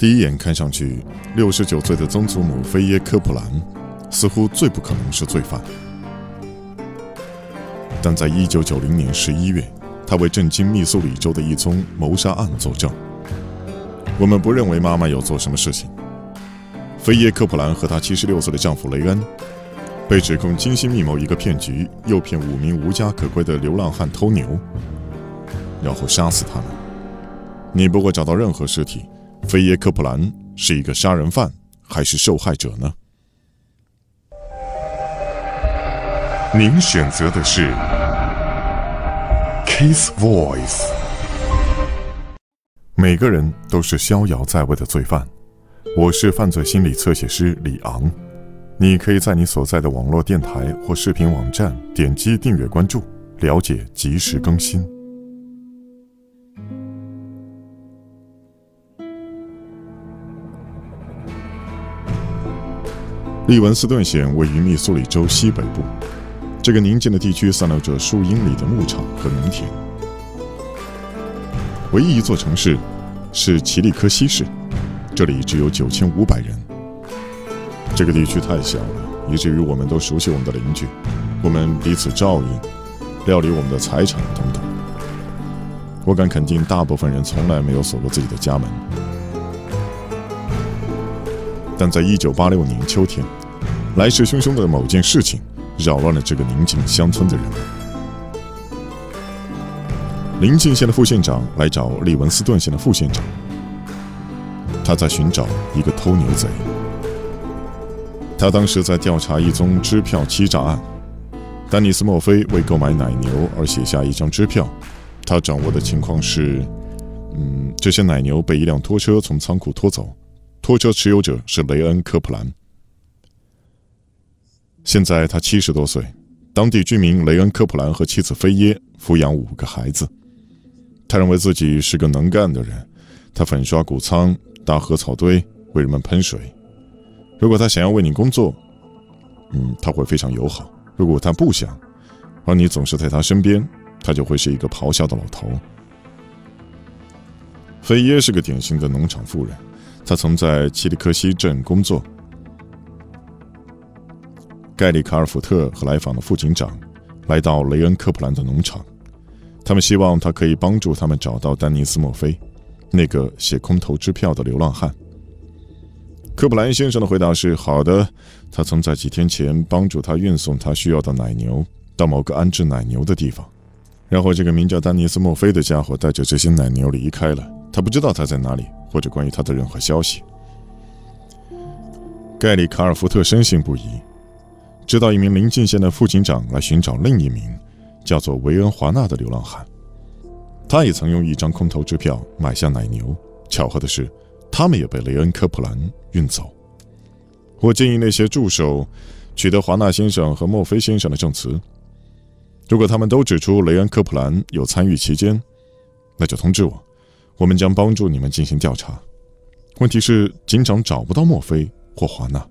第一眼看上去，六十九岁的曾祖母菲耶科普兰似乎最不可能是罪犯。但在一九九零年十一月，他为震惊密苏里州的一宗谋杀案作证。我们不认为妈妈有做什么事情。菲耶科普兰和她七十六岁的丈夫雷恩被指控精心密谋一个骗局，诱骗五名无家可归的流浪汉偷牛，然后杀死他们。你不会找到任何尸体。菲耶科普兰是一个杀人犯还是受害者呢？您选择的是 Case Voice。每个人都是逍遥在外的罪犯。我是犯罪心理侧写师李昂。你可以在你所在的网络电台或视频网站点击订阅关注，了解及时更新。利文斯顿县位于密苏里州西北部，这个宁静的地区散落着数英里的牧场和农田。唯一一座城市是奇利科西市，这里只有九千五百人。这个地区太小了，以至于我们都熟悉我们的邻居，我们彼此照应，料理我们的财产等等。我敢肯定，大部分人从来没有锁过自己的家门。但在一九八六年秋天，来势汹汹的某件事情扰乱了这个宁静乡村的人们。临近县的副县长来找利文斯顿县的副县长，他在寻找一个偷牛贼。他当时在调查一宗支票欺诈案。丹尼斯·墨菲为购买奶牛而写下一张支票，他掌握的情况是：嗯，这些奶牛被一辆拖车从仓库拖走，拖车持有者是雷恩·科普兰。现在他七十多岁，当地居民雷恩·科普兰和妻子菲耶抚养五个孩子。他认为自己是个能干的人，他粉刷谷仓、搭禾草堆、为人们喷水。如果他想要为你工作，嗯，他会非常友好；如果他不想，而你总是在他身边，他就会是一个咆哮的老头。菲耶是个典型的农场妇人，她曾在奇里克西镇工作。盖里·卡尔福特和来访的副警长来到雷恩·科普兰的农场，他们希望他可以帮助他们找到丹尼斯·墨菲，那个写空头支票的流浪汉。科普兰先生的回答是：“好的，他曾在几天前帮助他运送他需要的奶牛到某个安置奶牛的地方，然后这个名叫丹尼斯·墨菲的家伙带着这些奶牛离开了。他不知道他在哪里，或者关于他的任何消息。”盖里·卡尔福特深信不疑。直到一名临近县的副警长来寻找另一名叫做维恩·华纳的流浪汉，他也曾用一张空头支票买下奶牛。巧合的是，他们也被雷恩·科普兰运走。我建议那些助手取得华纳先生和墨菲先生的证词。如果他们都指出雷恩·科普兰有参与其间，那就通知我，我们将帮助你们进行调查。问题是，警长找不到墨菲或华纳。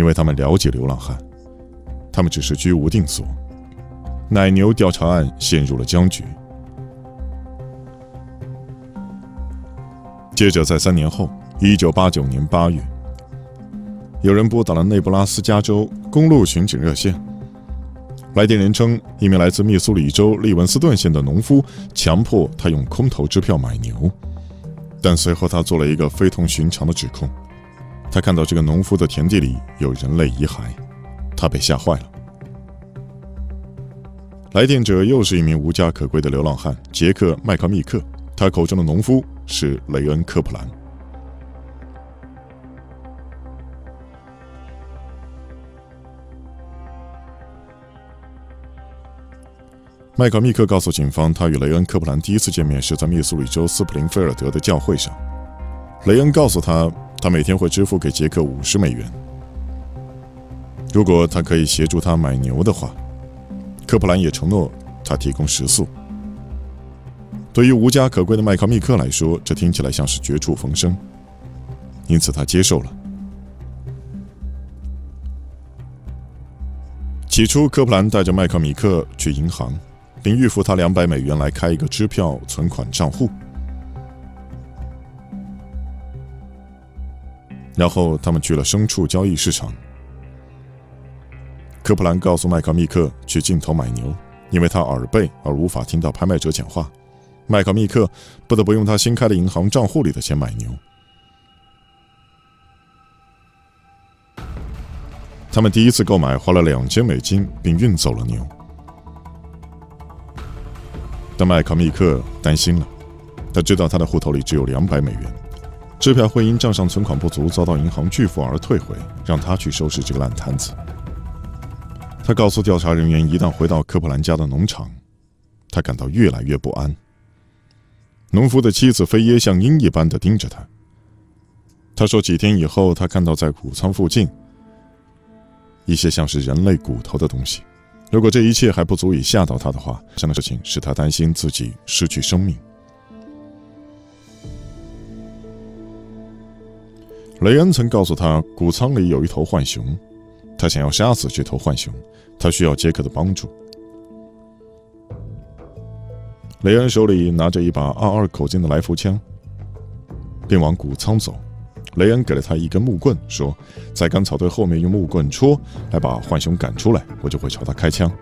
因为他们了解流浪汉，他们只是居无定所。奶牛调查案陷入了僵局。接着，在三年后，一九八九年八月，有人拨打了内布拉斯加州公路巡警热线。来电人称，一名来自密苏里州利文斯顿县的农夫强迫他用空头支票买牛，但随后他做了一个非同寻常的指控。他看到这个农夫的田地里有人类遗骸，他被吓坏了。来电者又是一名无家可归的流浪汉杰克·麦克密克，他口中的农夫是雷恩·科普兰。麦克密克告诉警方，他与雷恩·科普兰第一次见面是在密苏里州斯普林菲尔德的教会上。雷恩告诉他。他每天会支付给杰克五十美元，如果他可以协助他买牛的话。科普兰也承诺他提供食宿。对于无家可归的麦克密克来说，这听起来像是绝处逢生，因此他接受了。起初，科普兰带着麦克米克去银行，并预付他两百美元来开一个支票存款账户。然后他们去了牲畜交易市场。科普兰告诉麦克密克去镜头买牛，因为他耳背而无法听到拍卖者讲话。麦克密克不得不用他新开的银行账户里的钱买牛。他们第一次购买花了两千美金，并运走了牛。但麦克密克担心了，他知道他的户头里只有两百美元，支票会因账上存款不足遭到银行拒付而退回，让他去收拾这个烂摊子。他告诉调查人员，一旦回到科普兰家的农场，他感到越来越不安。农夫的妻子菲耶像鹰一般的盯着他。他说，几天以后，他看到在谷仓附近。一些像是人类骨头的东西。如果这一切还不足以吓到他的话，这样的事情使他担心自己失去生命。雷恩曾告诉他，谷仓里有一头浣熊，他想要杀死这头浣熊，他需要杰克的帮助。雷恩手里拿着一把二二口径的来福枪，并往谷仓走。雷恩给了他一根木棍，说：“在干草堆后面用木棍戳，来把浣熊赶出来，我就会朝他开枪。”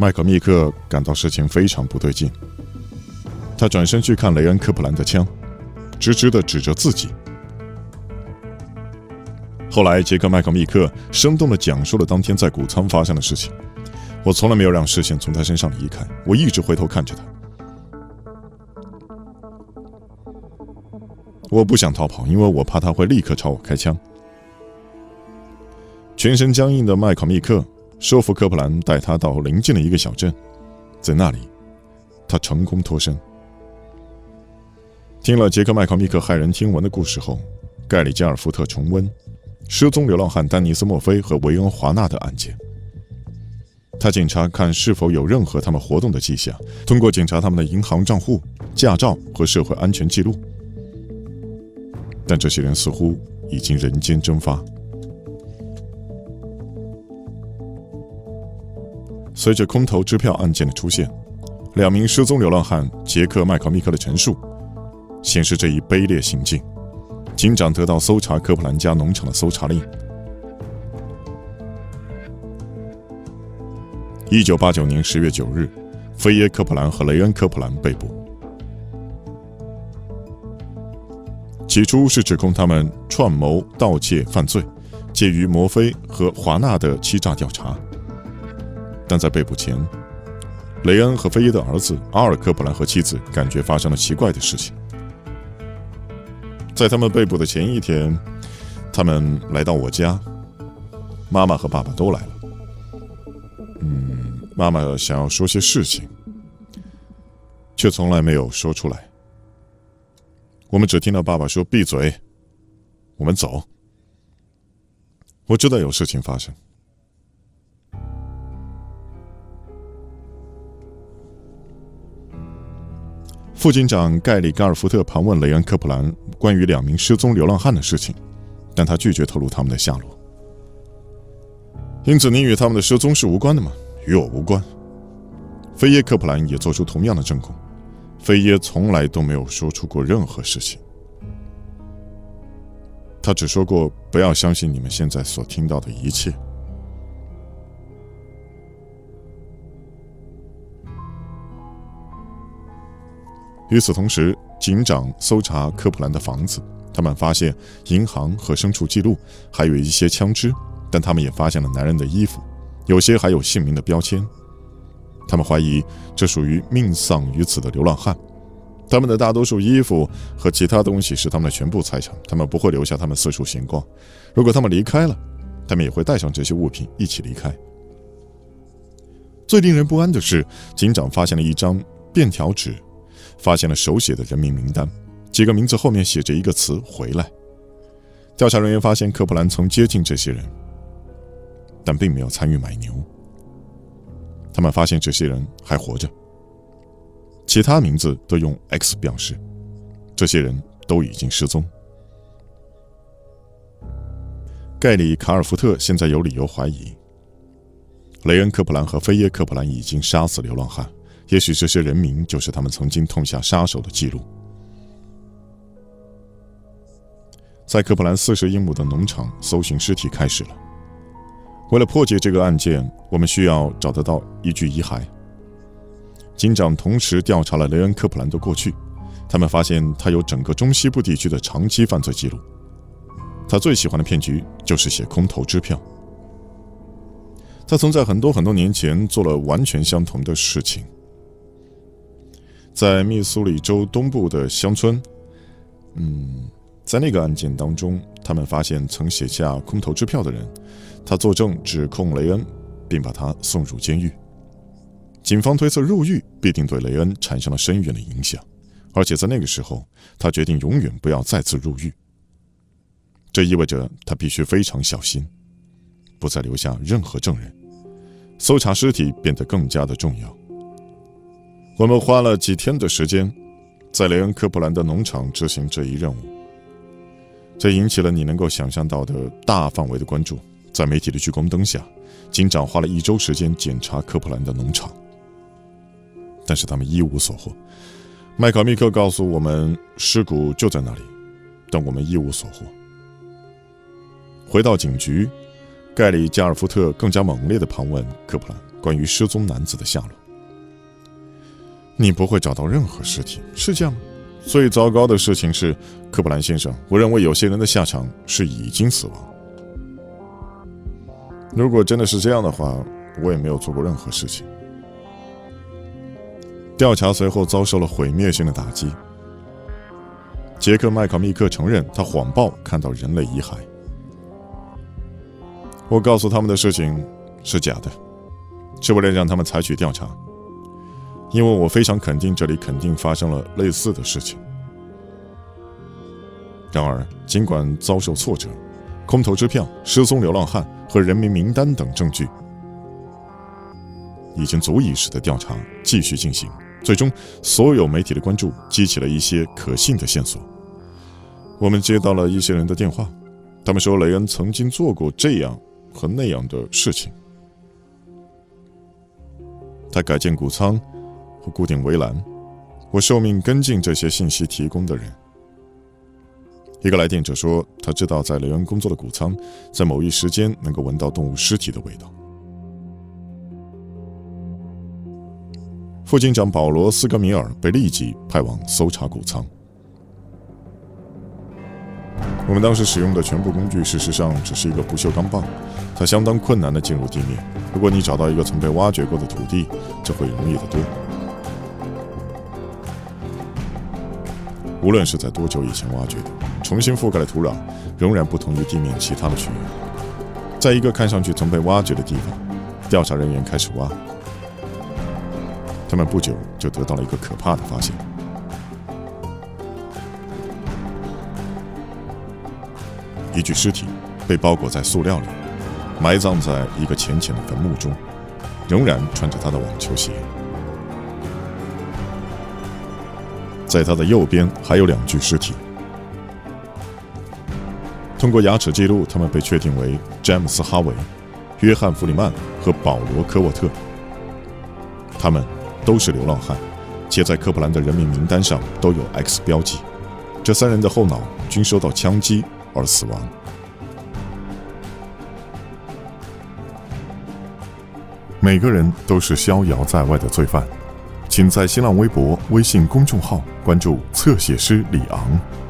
麦克密克感到事情非常不对劲，他转身去看雷恩·科普兰的枪，直直的指着自己。后来，杰克·麦克密克生动地讲述了当天在谷仓发生的事情。我从来没有让视线从他身上离开，我一直回头看着他。我不想逃跑，因为我怕他会立刻朝我开枪。全身僵硬的麦克密克说服科普兰带他到邻近的一个小镇，在那里，他成功脱身。听了杰克·麦克密克骇人听闻的故事后，盖里·加尔福特重温。失踪流浪汉丹尼斯·墨菲和维恩·华纳的案件，他检查看是否有任何他们活动的迹象。通过检查他们的银行账户、驾照和社会安全记录，但这些人似乎已经人间蒸发。随着空头支票案件的出现，两名失踪流浪汉杰克·麦克密克的陈述显示这一卑劣行径。警长得到搜查科普兰家农场的搜查令。一九八九年十月九日，菲耶·科普兰和雷恩·科普兰被捕。起初是指控他们串谋盗窃犯罪，介于摩菲和华纳的欺诈调查。但在被捕前，雷恩和菲耶的儿子阿尔·科普兰和妻子感觉发生了奇怪的事情。在他们被捕的前一天，他们来到我家，妈妈和爸爸都来了。嗯，妈妈想要说些事情，却从来没有说出来。我们只听到爸爸说：“闭嘴，我们走。”我知道有事情发生。副警长盖里·加尔福特盘问雷恩·科普兰关于两名失踪流浪汉的事情，但他拒绝透露他们的下落。因此，你与他们的失踪是无关的吗？与我无关。菲耶·科普兰也做出同样的证供。菲耶从来都没有说出过任何事情，他只说过不要相信你们现在所听到的一切。与此同时，警长搜查科普兰的房子，他们发现银行和牲畜记录，还有一些枪支，但他们也发现了男人的衣服，有些还有姓名的标签。他们怀疑这属于命丧于此的流浪汉。他们的大多数衣服和其他东西是他们的全部财产，他们不会留下他们四处闲逛。如果他们离开了，他们也会带上这些物品一起离开。最令人不安的是，警长发现了一张便条纸。发现了手写的人名名单，几个名字后面写着一个词“回来”。调查人员发现科普兰曾接近这些人，但并没有参与买牛。他们发现这些人还活着，其他名字都用 X 表示，这些人都已经失踪。盖里·卡尔福特现在有理由怀疑，雷恩·科普兰和菲耶·科普兰已经杀死流浪汉，也许这些人名就是他们曾经痛下杀手的记录。在科普兰四十英亩的农场，搜寻尸体开始了。为了破解这个案件，我们需要找得到一具遗骸。警长同时调查了雷恩·科普兰的过去，他们发现他有整个中西部地区的长期犯罪记录。他最喜欢的骗局就是写空头支票。他曾在很多很多年前做了完全相同的事情，在密苏里州东部的乡村，嗯。在那个案件当中，他们发现曾写下空头支票的人，他作证指控雷恩，并把他送入监狱。警方推测入狱必定对雷恩产生了深远的影响，而且在那个时候，他决定永远不要再次入狱。这意味着他必须非常小心，不再留下任何证人。搜查尸体变得更加的重要。我们花了几天的时间，在雷恩·科普兰的农场执行这一任务。这引起了你能够想象到的大范围的关注。在媒体的聚光灯下，警长花了一周时间检查科普兰的农场，但是他们一无所获。麦考密克告诉我们，尸骨就在那里，但我们一无所获。回到警局，盖里加尔福特更加猛烈地盘问科普兰关于失踪男子的下落。你不会找到任何尸体，是这样吗？最糟糕的事情是，科布兰先生，我认为有些人的下场是已经死亡。如果真的是这样的话，我也没有做过任何事情。调查随后遭受了毁灭性的打击。杰克·麦考密克承认他谎报看到人类遗骸。我告诉他们的事情是假的，是为了让他们采取调查。因为我非常肯定，这里肯定发生了类似的事情。然而，尽管遭受挫折，空头支票、失踪流浪汉和人民名单等证据已经足以使得调查继续进行。最终，所有媒体的关注激起了一些可信的线索。我们接到了一些人的电话，他们说雷恩曾经做过这样和那样的事情。他改建谷仓。和固定围栏，我受命跟进这些信息提供的人。一个来电者说，他知道在雷恩工作的谷仓，在某一时间能够闻到动物尸体的味道。副警长保罗·斯格米尔被立即派往搜查谷仓。我们当时使用的全部工具，事实上只是一个不锈钢棒，它相当困难地进入地面。如果你找到一个曾被挖掘过的土地，就会容易得多。无论是在多久以前挖掘的，重新覆盖的土壤仍然不同于地面其他的区域。在一个看上去曾被挖掘的地方，调查人员开始挖。他们不久就得到了一个可怕的发现：一具尸体被包裹在塑料里，埋葬在一个浅浅的坟墓中，仍然穿着他的网球鞋。在他的右边还有两具尸体。通过牙齿记录，他们被确定为詹姆斯·哈维、约翰·弗里曼和保罗·科沃特。他们都是流浪汉，且在科普兰的人民名单上都有 X 标记。这三人的后脑均受到枪击而死亡。每个人都是逍遥在外的罪犯。请在新浪微博、微信公众号关注侧写师李昂。